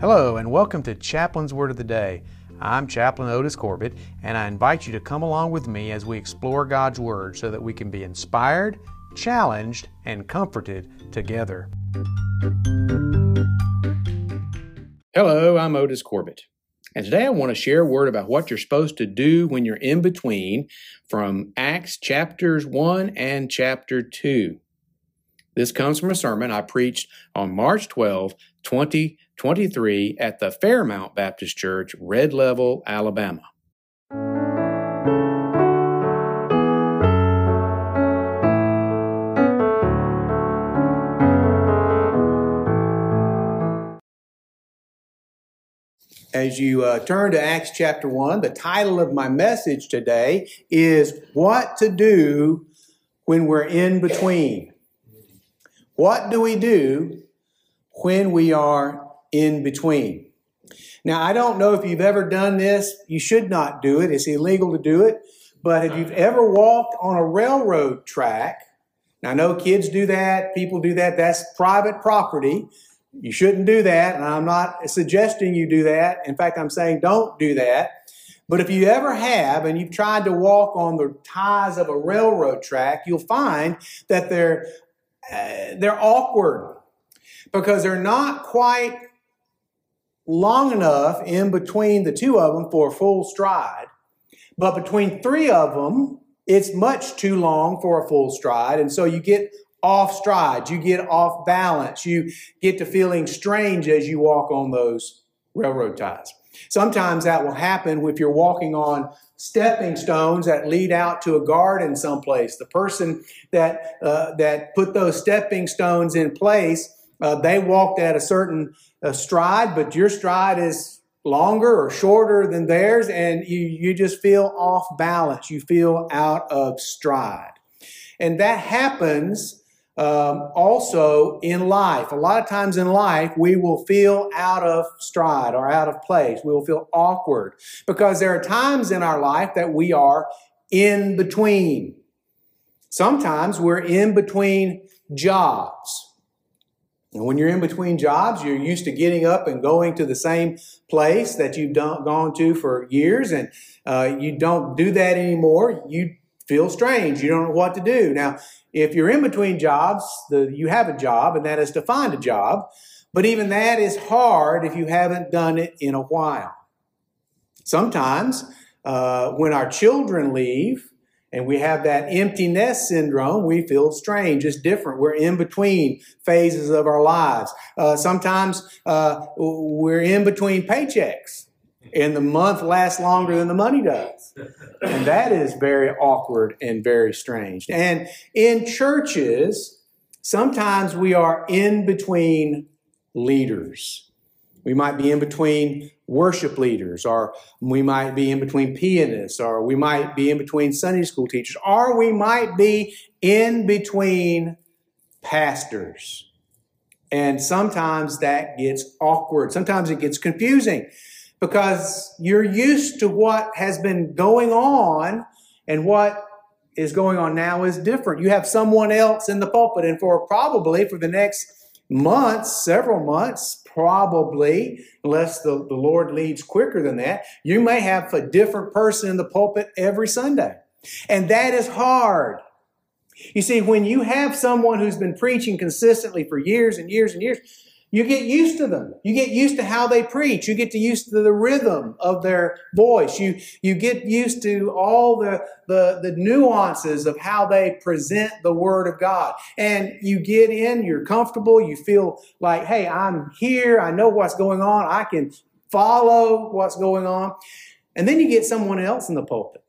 Hello, and welcome to Chaplain's Word of the Day. I'm Chaplain Otis Corbett, and I invite you to come along with me as we explore God's Word so that we can be inspired, challenged, and comforted together. Hello, I'm Otis Corbett, and today I want to share a word about what you're supposed to do when you're in between from Acts chapters 1 and chapter 2. This comes from a sermon I preached on March 12, 2023 at the Fairmount Baptist Church, Red Level, Alabama. As you uh, turn to Acts chapter 1, the title of my message today is What to Do When We're in Between. What do we do when we are in between? Now, I don't know if you've ever done this. You should not do it. It's illegal to do it. But if you've ever walked on a railroad track, now I know kids do that, people do that, that's private property. You shouldn't do that, and I'm not suggesting you do that. In fact, I'm saying don't do that. But if you ever have and you've tried to walk on the ties of a railroad track, you'll find that they're uh, they're awkward because they're not quite long enough in between the two of them for a full stride. But between three of them, it's much too long for a full stride. And so you get off stride, you get off balance, you get to feeling strange as you walk on those railroad ties. Sometimes that will happen if you're walking on stepping stones that lead out to a garden someplace. The person that uh, that put those stepping stones in place, uh, they walked at a certain uh, stride, but your stride is longer or shorter than theirs, and you you just feel off balance. You feel out of stride, and that happens um, also in life. A lot of times in life, we will feel out of stride or out of place. We will feel awkward because there are times in our life that we are in between. Sometimes we're in between jobs. And when you're in between jobs, you're used to getting up and going to the same place that you've done, gone to for years, and uh, you don't do that anymore. You feel strange. You don't know what to do. Now, if you're in between jobs, the, you have a job, and that is to find a job. But even that is hard if you haven't done it in a while. Sometimes, uh, when our children leave and we have that empty nest syndrome, we feel strange. It's different. We're in between phases of our lives. Uh, sometimes uh, we're in between paychecks and the month lasts longer than the money does. And that is very awkward and very strange. And in churches, sometimes we are in between leaders. We might be in between worship leaders, or we might be in between pianists, or we might be in between Sunday school teachers, or we might be in between pastors. And sometimes that gets awkward. Sometimes it gets confusing because you're used to what has been going on and what is going on now is different. You have someone else in the pulpit, and for probably for the next months, several months, probably, unless the, the Lord leads quicker than that, you may have a different person in the pulpit every Sunday. And that is hard. You see, when you have someone who's been preaching consistently for years and years and years, you get used to them. You get used to how they preach. You get to used to the rhythm of their voice. You, you get used to all the, the, the nuances of how they present the Word of God. And you get in, you're comfortable, you feel like, hey, I'm here, I know what's going on, I can follow what's going on. And then you get someone else in the pulpit.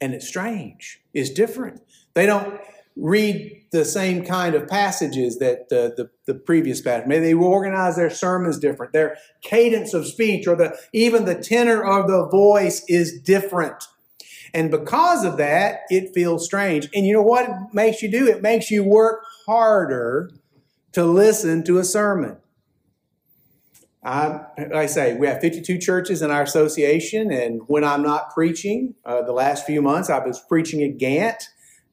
And it's strange, it's different. They don't read the same kind of passages that uh, the, the previous passage. Maybe they organize their sermons different. Their cadence of speech or the even the tenor of the voice is different. And because of that, it feels strange. And you know what it makes you do? It makes you work harder to listen to a sermon. I, I say we have 52 churches in our association, and when I'm not preaching, uh, the last few months I was preaching at Gantt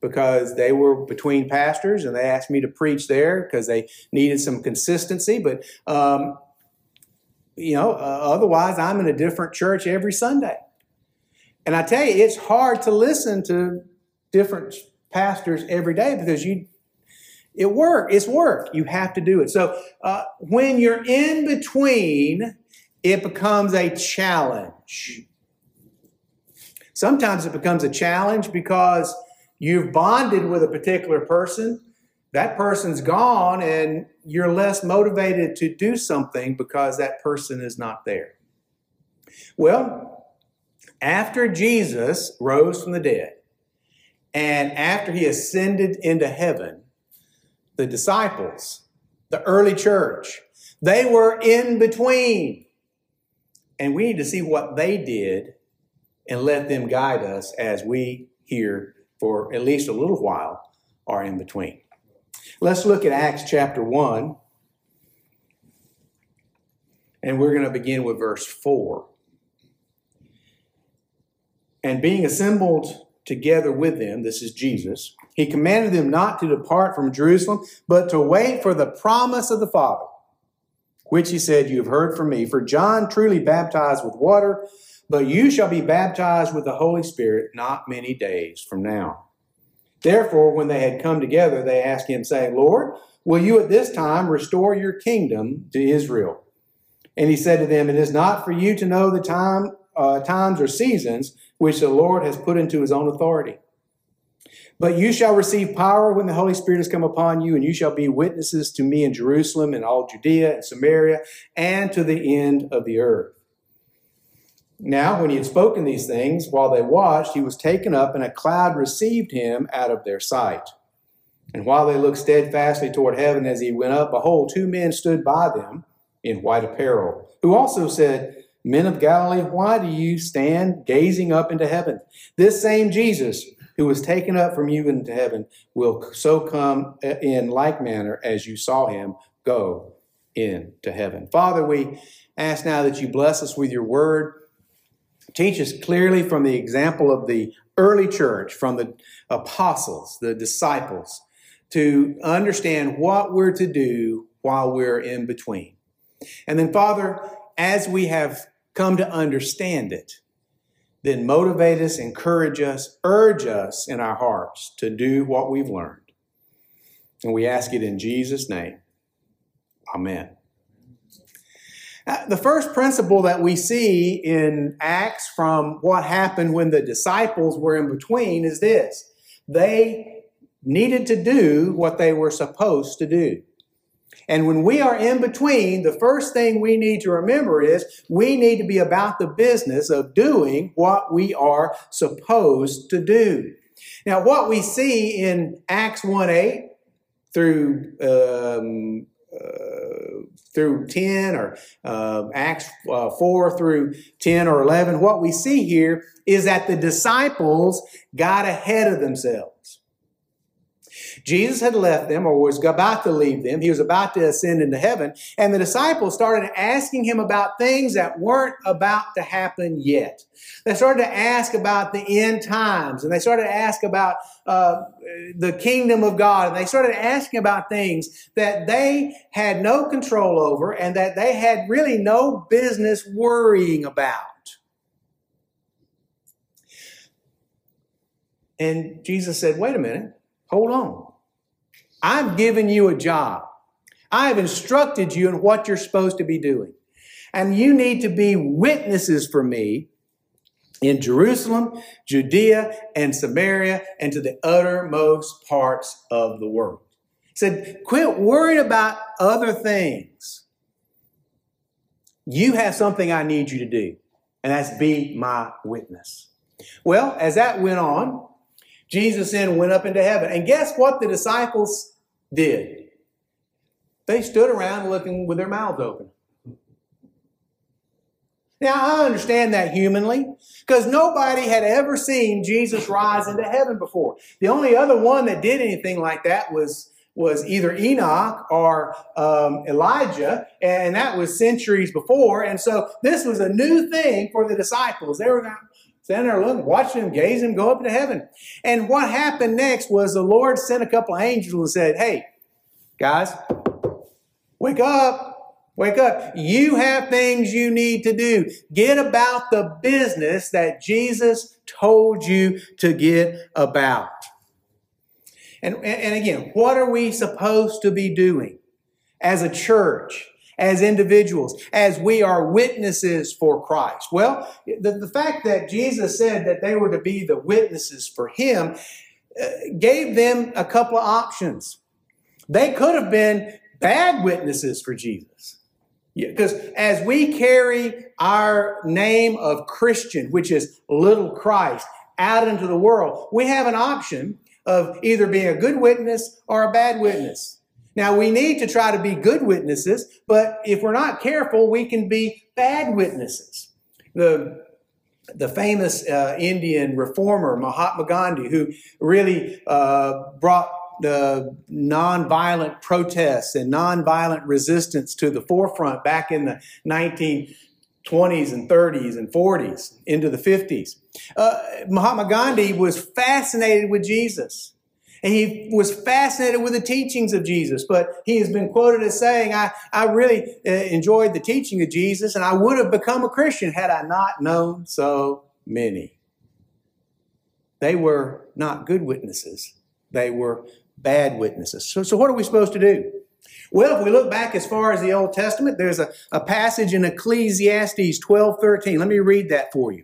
because they were between pastors and they asked me to preach there because they needed some consistency. But um, you know, uh, otherwise I'm in a different church every Sunday. And I tell you, it's hard to listen to different pastors every day because you, it work. It's work. You have to do it. So uh, when you're in between, it becomes a challenge. Sometimes it becomes a challenge because you've bonded with a particular person. That person's gone, and you're less motivated to do something because that person is not there. Well, after Jesus rose from the dead and after he ascended into heaven, the disciples, the early church, they were in between. And we need to see what they did and let them guide us as we here for at least a little while are in between. Let's look at Acts chapter 1. And we're going to begin with verse 4. And being assembled together with them, this is Jesus, he commanded them not to depart from Jerusalem, but to wait for the promise of the Father, which he said, You have heard from me. For John truly baptized with water, but you shall be baptized with the Holy Spirit not many days from now. Therefore, when they had come together, they asked him, saying, Lord, will you at this time restore your kingdom to Israel? And he said to them, It is not for you to know the time, uh, times or seasons which the Lord has put into his own authority. But you shall receive power when the Holy Spirit has come upon you, and you shall be witnesses to me in Jerusalem and all Judea and Samaria and to the end of the earth. Now, when he had spoken these things, while they watched, he was taken up, and a cloud received him out of their sight. And while they looked steadfastly toward heaven as he went up, behold, two men stood by them in white apparel, who also said, Men of Galilee, why do you stand gazing up into heaven? This same Jesus who was taken up from you into heaven will so come in like manner as you saw him go into heaven. Father, we ask now that you bless us with your word. Teach us clearly from the example of the early church, from the apostles, the disciples, to understand what we're to do while we're in between. And then, Father, as we have come to understand it, then motivate us, encourage us, urge us in our hearts to do what we've learned. And we ask it in Jesus' name. Amen. Uh, the first principle that we see in Acts from what happened when the disciples were in between is this they needed to do what they were supposed to do. And when we are in between, the first thing we need to remember is we need to be about the business of doing what we are supposed to do. Now, what we see in Acts 1 8 through um, uh, through 10 or uh, Acts uh, 4 through 10 or 11, what we see here is that the disciples got ahead of themselves. Jesus had left them or was about to leave them. He was about to ascend into heaven. And the disciples started asking him about things that weren't about to happen yet. They started to ask about the end times and they started to ask about uh, the kingdom of God. And they started asking about things that they had no control over and that they had really no business worrying about. And Jesus said, wait a minute, hold on. I've given you a job. I have instructed you in what you're supposed to be doing. And you need to be witnesses for me in Jerusalem, Judea, and Samaria, and to the uttermost parts of the world. He said, quit worrying about other things. You have something I need you to do, and that's be my witness. Well, as that went on, Jesus then went up into heaven. And guess what the disciples did? They stood around looking with their mouths open. Now, I understand that humanly because nobody had ever seen Jesus rise into heaven before. The only other one that did anything like that was, was either Enoch or um, Elijah, and that was centuries before. And so this was a new thing for the disciples. They were standing there looking, watching him, gazing go up to heaven. And what happened next was the Lord sent a couple of angels and said, Hey, guys, wake up. Wake up. You have things you need to do. Get about the business that Jesus told you to get about. And, and again, what are we supposed to be doing as a church, as individuals, as we are witnesses for Christ? Well, the, the fact that Jesus said that they were to be the witnesses for Him uh, gave them a couple of options. They could have been bad witnesses for Jesus. Because as we carry our name of Christian, which is little Christ, out into the world, we have an option of either being a good witness or a bad witness. Now, we need to try to be good witnesses, but if we're not careful, we can be bad witnesses. The, the famous uh, Indian reformer, Mahatma Gandhi, who really uh, brought the nonviolent protests and nonviolent resistance to the forefront back in the 1920s and 30s and 40s into the 50s. Uh, Mahatma Gandhi was fascinated with Jesus. And he was fascinated with the teachings of Jesus, but he has been quoted as saying, I, I really uh, enjoyed the teaching of Jesus, and I would have become a Christian had I not known so many. They were not good witnesses, they were bad witnesses. So, so what are we supposed to do? Well, if we look back as far as the Old Testament, there's a, a passage in Ecclesiastes 12 13. Let me read that for you.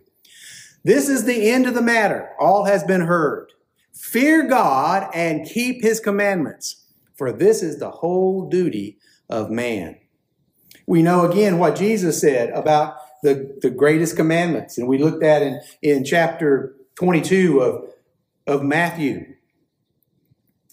This is the end of the matter. All has been heard. Fear God and keep his commandments, for this is the whole duty of man. We know again what Jesus said about the, the greatest commandments, and we looked at in, in chapter 22 of, of Matthew.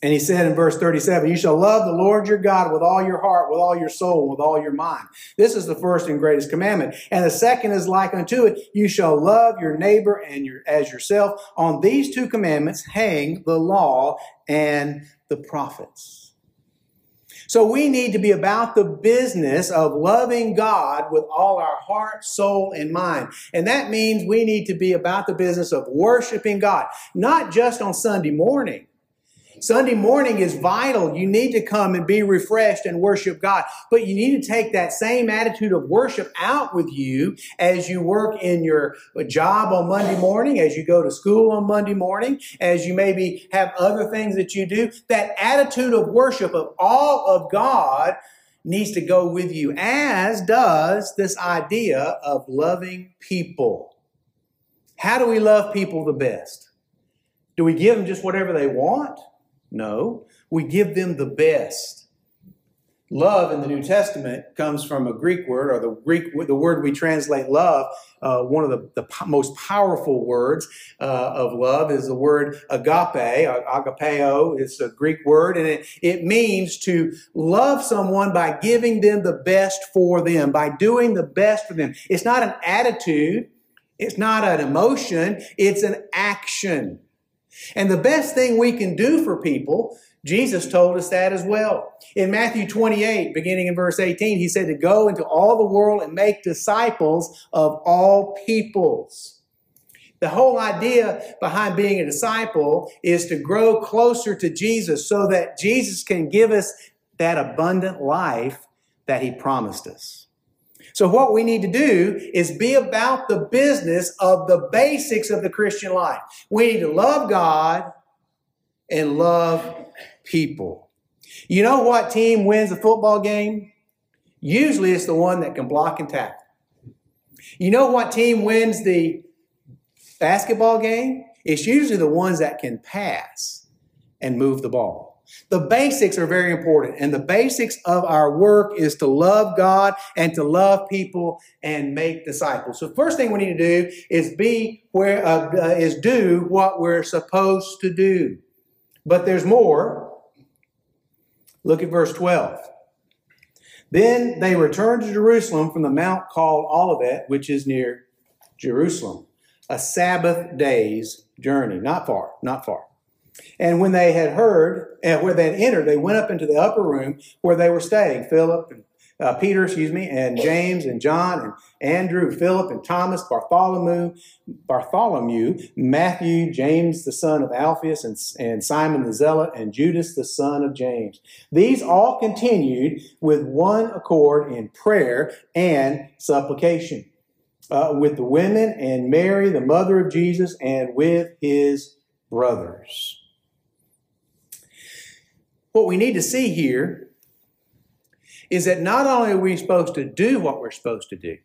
And he said in verse 37, You shall love the Lord your God with all your heart, with all your soul, with all your mind. This is the first and greatest commandment. And the second is like unto it, You shall love your neighbor and your, as yourself. On these two commandments hang the law and the prophets. So we need to be about the business of loving God with all our heart, soul, and mind. And that means we need to be about the business of worshiping God, not just on Sunday morning Sunday morning is vital. You need to come and be refreshed and worship God. But you need to take that same attitude of worship out with you as you work in your job on Monday morning, as you go to school on Monday morning, as you maybe have other things that you do. That attitude of worship of all of God needs to go with you, as does this idea of loving people. How do we love people the best? Do we give them just whatever they want? No, we give them the best. Love in the New Testament comes from a Greek word, or the Greek the word we translate love. Uh, one of the, the most powerful words uh, of love is the word agape. Agapeo is a Greek word, and it, it means to love someone by giving them the best for them, by doing the best for them. It's not an attitude. It's not an emotion. It's an action. And the best thing we can do for people, Jesus told us that as well. In Matthew 28, beginning in verse 18, he said to go into all the world and make disciples of all peoples. The whole idea behind being a disciple is to grow closer to Jesus so that Jesus can give us that abundant life that he promised us. So what we need to do is be about the business of the basics of the Christian life. We need to love God and love people. You know what team wins a football game? Usually it's the one that can block and tackle. You know what team wins the basketball game? It's usually the ones that can pass and move the ball. The basics are very important. And the basics of our work is to love God and to love people and make disciples. So first thing we need to do is be where, uh, uh, is do what we're supposed to do. But there's more. Look at verse 12. Then they returned to Jerusalem from the mount called Olivet, which is near Jerusalem, a Sabbath day's journey. Not far, not far. And when they had heard, and where they had entered, they went up into the upper room where they were staying, Philip and uh, Peter, excuse me, and James and John and Andrew, Philip and Thomas, Bartholomew, Bartholomew, Matthew, James the son of Alphaeus, and, and Simon the Zealot, and Judas the son of James. These all continued with one accord in prayer and supplication. Uh, with the women and Mary, the mother of Jesus, and with his brothers. What we need to see here is that not only are we supposed to do what we're supposed to do,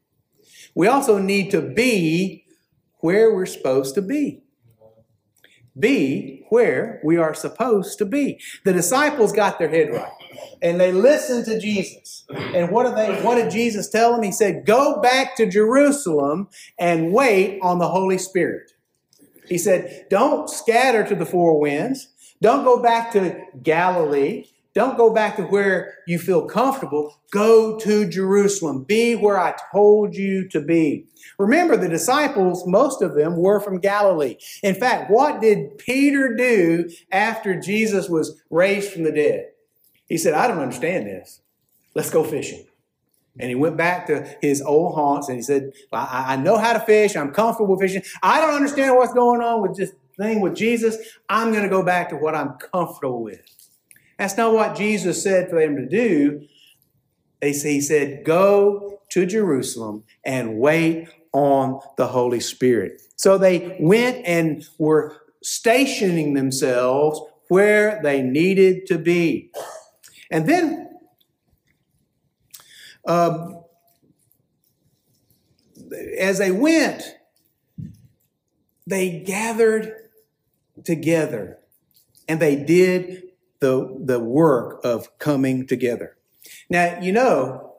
we also need to be where we're supposed to be. Be where we are supposed to be. The disciples got their head right and they listened to Jesus. And what they what did Jesus tell them? He said, "Go back to Jerusalem and wait on the Holy Spirit." He said, "Don't scatter to the four winds. Don't go back to Galilee. Don't go back to where you feel comfortable. Go to Jerusalem. Be where I told you to be. Remember, the disciples, most of them were from Galilee. In fact, what did Peter do after Jesus was raised from the dead? He said, I don't understand this. Let's go fishing. And he went back to his old haunts and he said, I, I know how to fish. I'm comfortable fishing. I don't understand what's going on with this thing with Jesus. I'm going to go back to what I'm comfortable with. That's not what Jesus said for them to do. He said, Go to Jerusalem and wait on the Holy Spirit. So they went and were stationing themselves where they needed to be. And then, um, as they went, they gathered together and they did the, the work of coming together. Now, you know,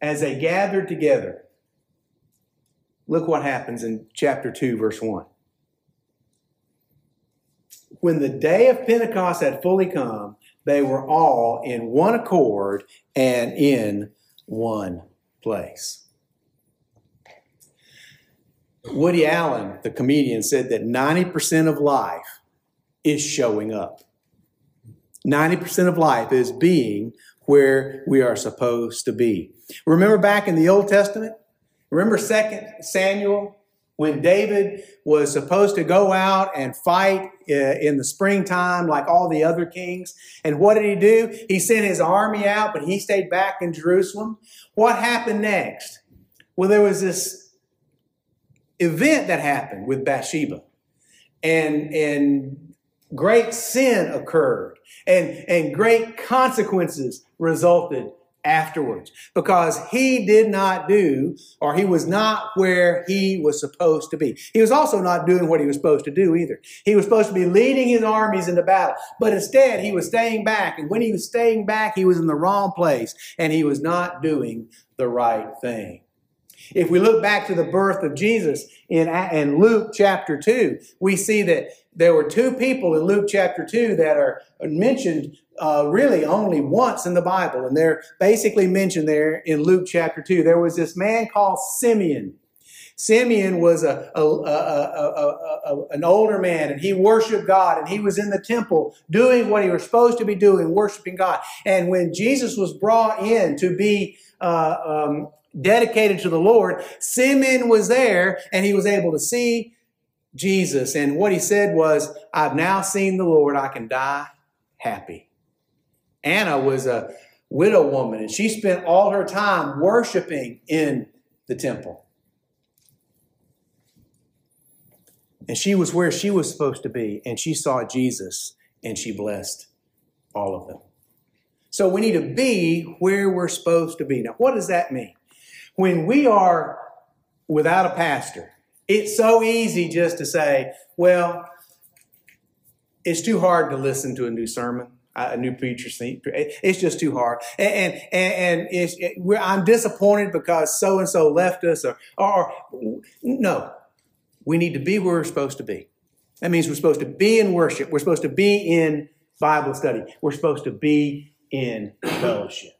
as they gathered together, look what happens in chapter 2, verse 1. When the day of Pentecost had fully come, they were all in one accord and in one place. Woody Allen, the comedian, said that 90% of life is showing up. 90% of life is being where we are supposed to be. Remember back in the Old Testament? Remember 2 Samuel when David was supposed to go out and fight uh, in the springtime like all the other kings. And what did he do? He sent his army out, but he stayed back in Jerusalem. What happened next? Well, there was this event that happened with Bathsheba. And, and great sin occurred and, and great consequences resulted afterwards because he did not do or he was not where he was supposed to be. He was also not doing what he was supposed to do either. He was supposed to be leading his armies into battle, but instead he was staying back. And when he was staying back, he was in the wrong place and he was not doing the right thing. If we look back to the birth of Jesus in, in Luke chapter 2, we see that there were two people in Luke chapter 2 that are mentioned uh, really only once in the Bible. And they're basically mentioned there in Luke chapter 2. There was this man called Simeon. Simeon was a, a, a, an older man and he worshiped God and he was in the temple doing what he was supposed to be doing, worshiping God. And when Jesus was brought in to be uh, um, dedicated to the Lord, Simeon was there and he was able to see Jesus. And what he said was, I've now seen the Lord. I can die happy. Anna was a widow woman and she spent all her time worshiping in the temple. And she was where she was supposed to be, and she saw Jesus and she blessed all of them. So we need to be where we're supposed to be. Now, what does that mean? When we are without a pastor, it's so easy just to say, well, it's too hard to listen to a new sermon, a new preacher. It's just too hard. And, and, and it's, it, I'm disappointed because so and so left us. Or, or, no, we need to be where we're supposed to be. That means we're supposed to be in worship. We're supposed to be in Bible study. We're supposed to be in fellowship.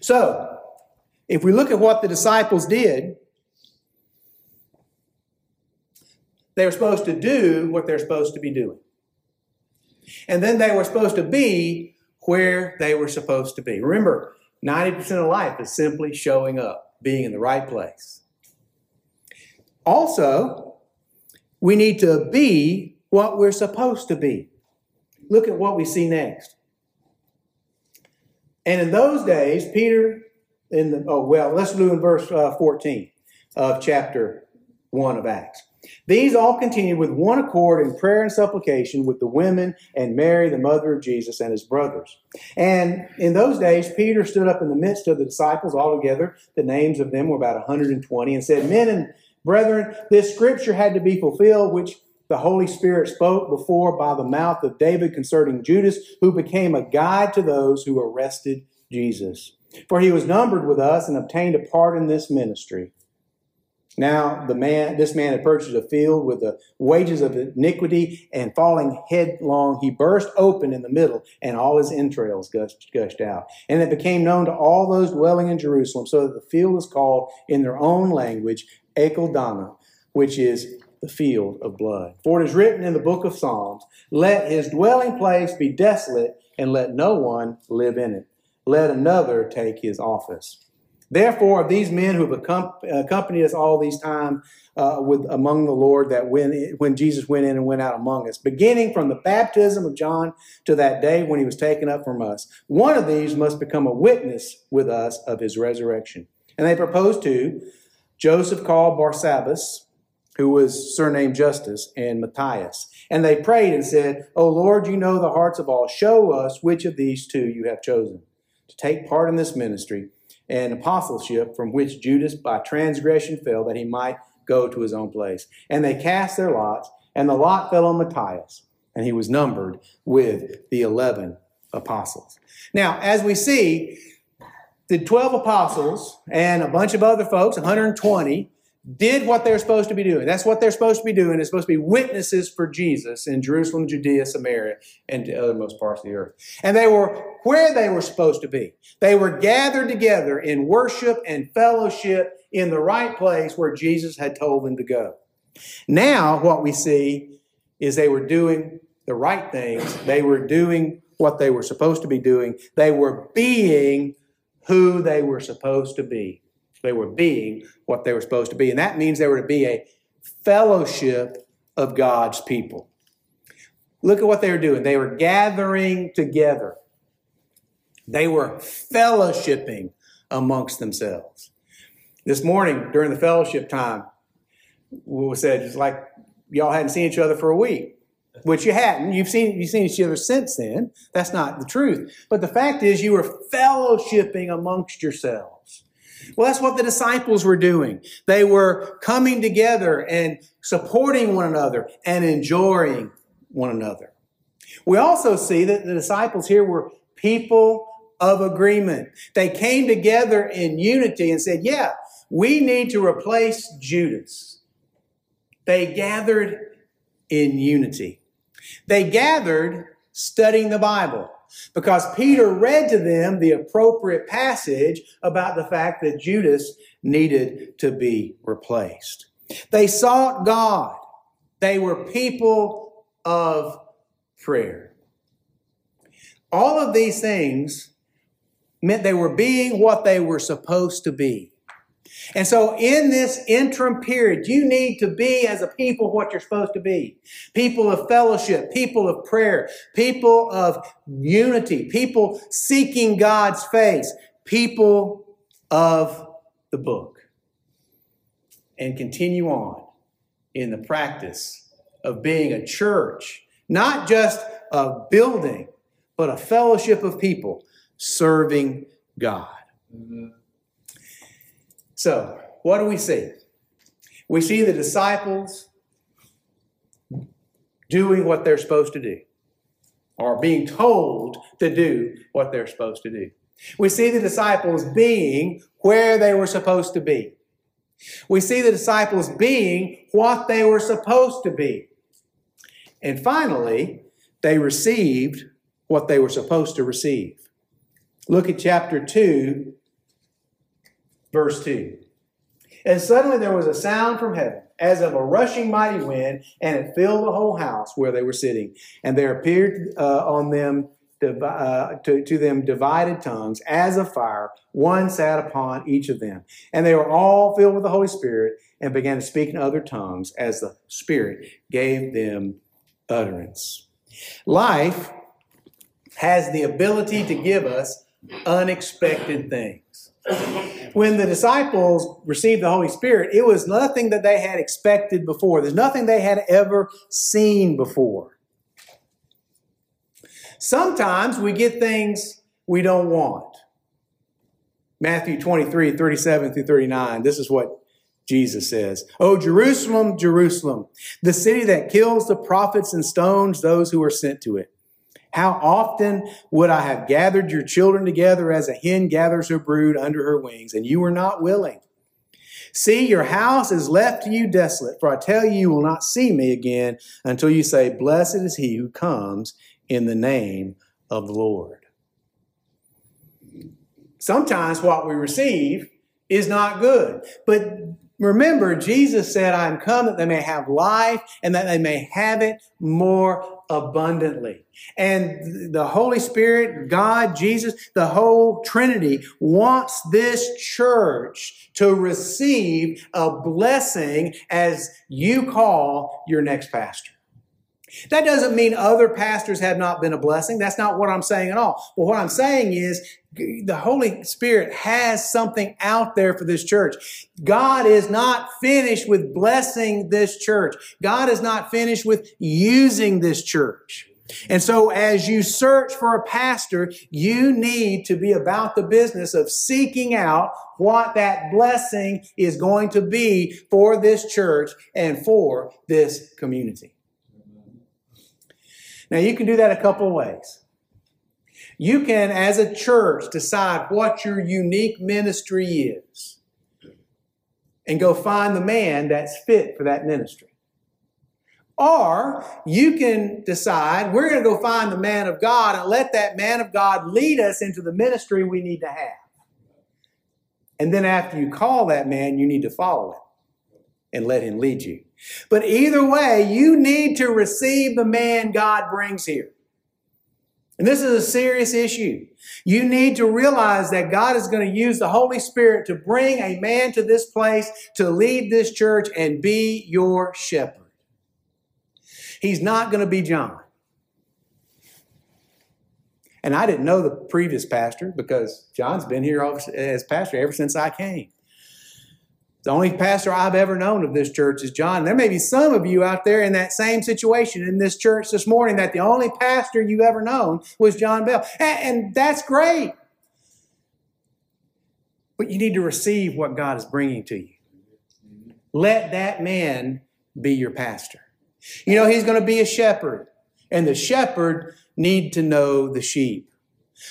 So, if we look at what the disciples did, they were supposed to do what they're supposed to be doing. And then they were supposed to be where they were supposed to be. Remember, 90% of life is simply showing up, being in the right place. Also, we need to be what we're supposed to be. Look at what we see next. And in those days, Peter, in the, oh, well, let's do in verse uh, 14 of chapter 1 of Acts. These all continued with one accord in prayer and supplication with the women and Mary, the mother of Jesus, and his brothers. And in those days, Peter stood up in the midst of the disciples all together. The names of them were about 120 and said, Men and brethren, this scripture had to be fulfilled, which the Holy Spirit spoke before by the mouth of David concerning Judas, who became a guide to those who arrested Jesus. For he was numbered with us and obtained a part in this ministry. Now the man, this man had purchased a field with the wages of iniquity, and falling headlong, he burst open in the middle, and all his entrails gushed, gushed out. And it became known to all those dwelling in Jerusalem, so that the field was called in their own language Akeldama, which is the field of blood. For it is written in the book of Psalms, Let his dwelling place be desolate, and let no one live in it. Let another take his office. Therefore, of these men who have accompanied us all these time uh, with among the Lord, that when when Jesus went in and went out among us, beginning from the baptism of John to that day when he was taken up from us, one of these must become a witness with us of his resurrection. And they proposed to Joseph called Barsabbas, who was surnamed Justus, and Matthias. And they prayed and said, O Lord, you know the hearts of all. Show us which of these two you have chosen to take part in this ministry and apostleship from which Judas by transgression fell, that he might go to his own place. And they cast their lots, and the lot fell on Matthias, and he was numbered with the 11 apostles. Now, as we see, the 12 apostles and a bunch of other folks, 120, did what they're supposed to be doing. That's what they're supposed to be doing. They're supposed to be witnesses for Jesus in Jerusalem, Judea, Samaria, and the othermost parts of the earth. And they were where they were supposed to be. They were gathered together in worship and fellowship in the right place where Jesus had told them to go. Now, what we see is they were doing the right things. They were doing what they were supposed to be doing. They were being who they were supposed to be. They were being what they were supposed to be. And that means they were to be a fellowship of God's people. Look at what they were doing. They were gathering together, they were fellowshipping amongst themselves. This morning, during the fellowship time, we said it's like y'all hadn't seen each other for a week, which you hadn't. You've seen you've seen each other since then. That's not the truth. But the fact is, you were fellowshipping amongst yourselves. Well, that's what the disciples were doing. They were coming together and supporting one another and enjoying one another. We also see that the disciples here were people of agreement. They came together in unity and said, yeah, we need to replace Judas. They gathered in unity. They gathered studying the Bible because Peter read to them the appropriate passage about the fact that Judas needed to be replaced. They sought God. They were people of prayer. All of these things meant they were being what they were supposed to be. And so in this interim period, you need to be as a people what you're supposed to be. People of fellowship, people of prayer, people of unity, people seeking God's face, people of the book. And continue on in the practice of being a church, not just a building, but a fellowship of people serving God. Mm-hmm. So, what do we see? We see the disciples doing what they're supposed to do, or being told to do what they're supposed to do. We see the disciples being where they were supposed to be. We see the disciples being what they were supposed to be. And finally, they received what they were supposed to receive. Look at chapter 2, Verse 2. And suddenly there was a sound from heaven, as of a rushing mighty wind, and it filled the whole house where they were sitting. And there appeared uh, on them uh, to, to them divided tongues as of fire. One sat upon each of them. And they were all filled with the Holy Spirit and began to speak in other tongues as the Spirit gave them utterance. Life has the ability to give us unexpected things. When the disciples received the Holy Spirit, it was nothing that they had expected before. There's nothing they had ever seen before. Sometimes we get things we don't want. Matthew 23, 37 through 39, this is what Jesus says, Oh, Jerusalem, Jerusalem, the city that kills the prophets and stones those who are sent to it. How often would I have gathered your children together as a hen gathers her brood under her wings, and you were not willing? See, your house is left to you desolate, for I tell you, you will not see me again until you say, Blessed is he who comes in the name of the Lord. Sometimes what we receive is not good, but Remember, Jesus said, I am come that they may have life and that they may have it more abundantly. And the Holy Spirit, God, Jesus, the whole Trinity wants this church to receive a blessing as you call your next pastor. That doesn't mean other pastors have not been a blessing. That's not what I'm saying at all. But what I'm saying is the Holy Spirit has something out there for this church. God is not finished with blessing this church. God is not finished with using this church. And so as you search for a pastor, you need to be about the business of seeking out what that blessing is going to be for this church and for this community. Now you can do that a couple of ways. You can, as a church, decide what your unique ministry is and go find the man that's fit for that ministry. Or you can decide we're going to go find the man of God and let that man of God lead us into the ministry we need to have. And then after you call that man, you need to follow him and let him lead you. But either way, you need to receive the man God brings here. And this is a serious issue. You need to realize that God is going to use the Holy Spirit to bring a man to this place to lead this church and be your shepherd. He's not going to be John. And I didn't know the previous pastor because John's been here as pastor ever since I came. The only pastor I've ever known of this church is John. There may be some of you out there in that same situation in this church this morning that the only pastor you've ever known was John Bell. And, that's great. But you need to receive what God is bringing to you. Let that man be your pastor. You know, he's going to be a shepherd, and the shepherd need to know the sheep.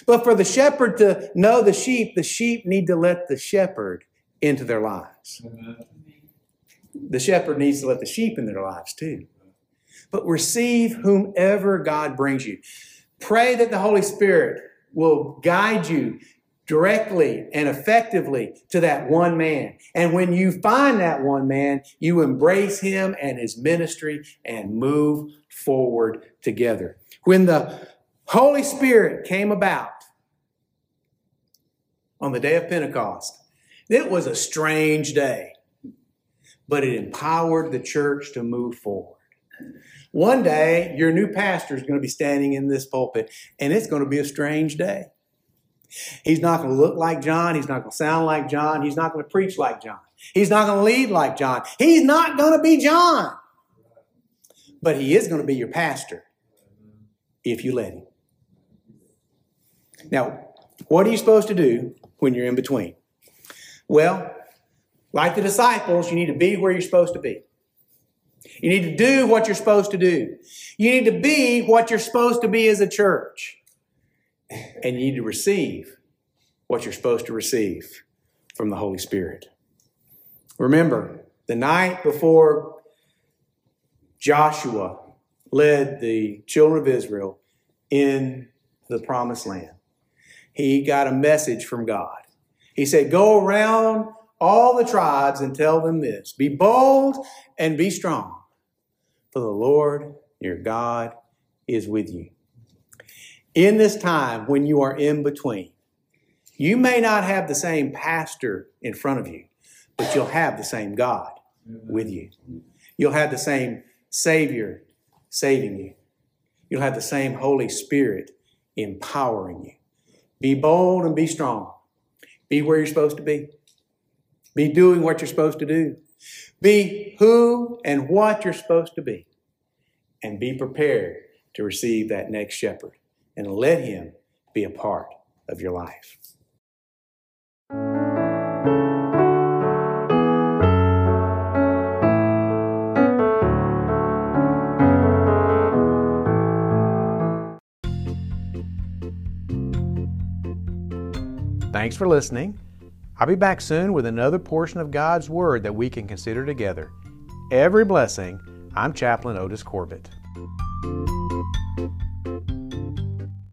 But for the shepherd to know the sheep, the sheep need to let the shepherd into their lives. The shepherd needs to let the sheep in their lives too. But receive whomever God brings you. Pray that the Holy Spirit will guide you directly and effectively to that one man. And when you find that one man, you embrace him and his ministry and move forward together. When the Holy Spirit came about on the day of Pentecost, it was a strange day, but it empowered the church to move forward. One day, your new pastor is going to be standing in this pulpit, and it's going to be a strange day. He's not going to look like John. He's not going to sound like John. He's not going to preach like John. He's not going to lead like John. He's not going to be John. But he is going to be your pastor if you let him. Now, what are you supposed to do when you're in between? Well, like the disciples, you need to be where you're supposed to be. You need to do what you're supposed to do. You need to be what you're supposed to be as a church. And you need to receive what you're supposed to receive from the Holy Spirit. Remember, the night before Joshua led the children of Israel in the promised land, he got a message from God. He said, Go around all the tribes and tell them this Be bold and be strong, for the Lord your God is with you. in this time when you are in between. You may not have the same pastor in front of you, but you'll have the same God with you. You'll have the same Savior saving you. You'll have the same Holy Spirit empowering you. Be bold and be strong. Be where you're supposed to be. Be doing what you're supposed to do. Be who and what you're supposed to be. And be prepared to receive that next shepherd and let him be a part of your life. Thanks for listening. I'll be back soon with another portion of God's Word that we can consider together. Every blessing. I'm Chaplain Otis Corbett.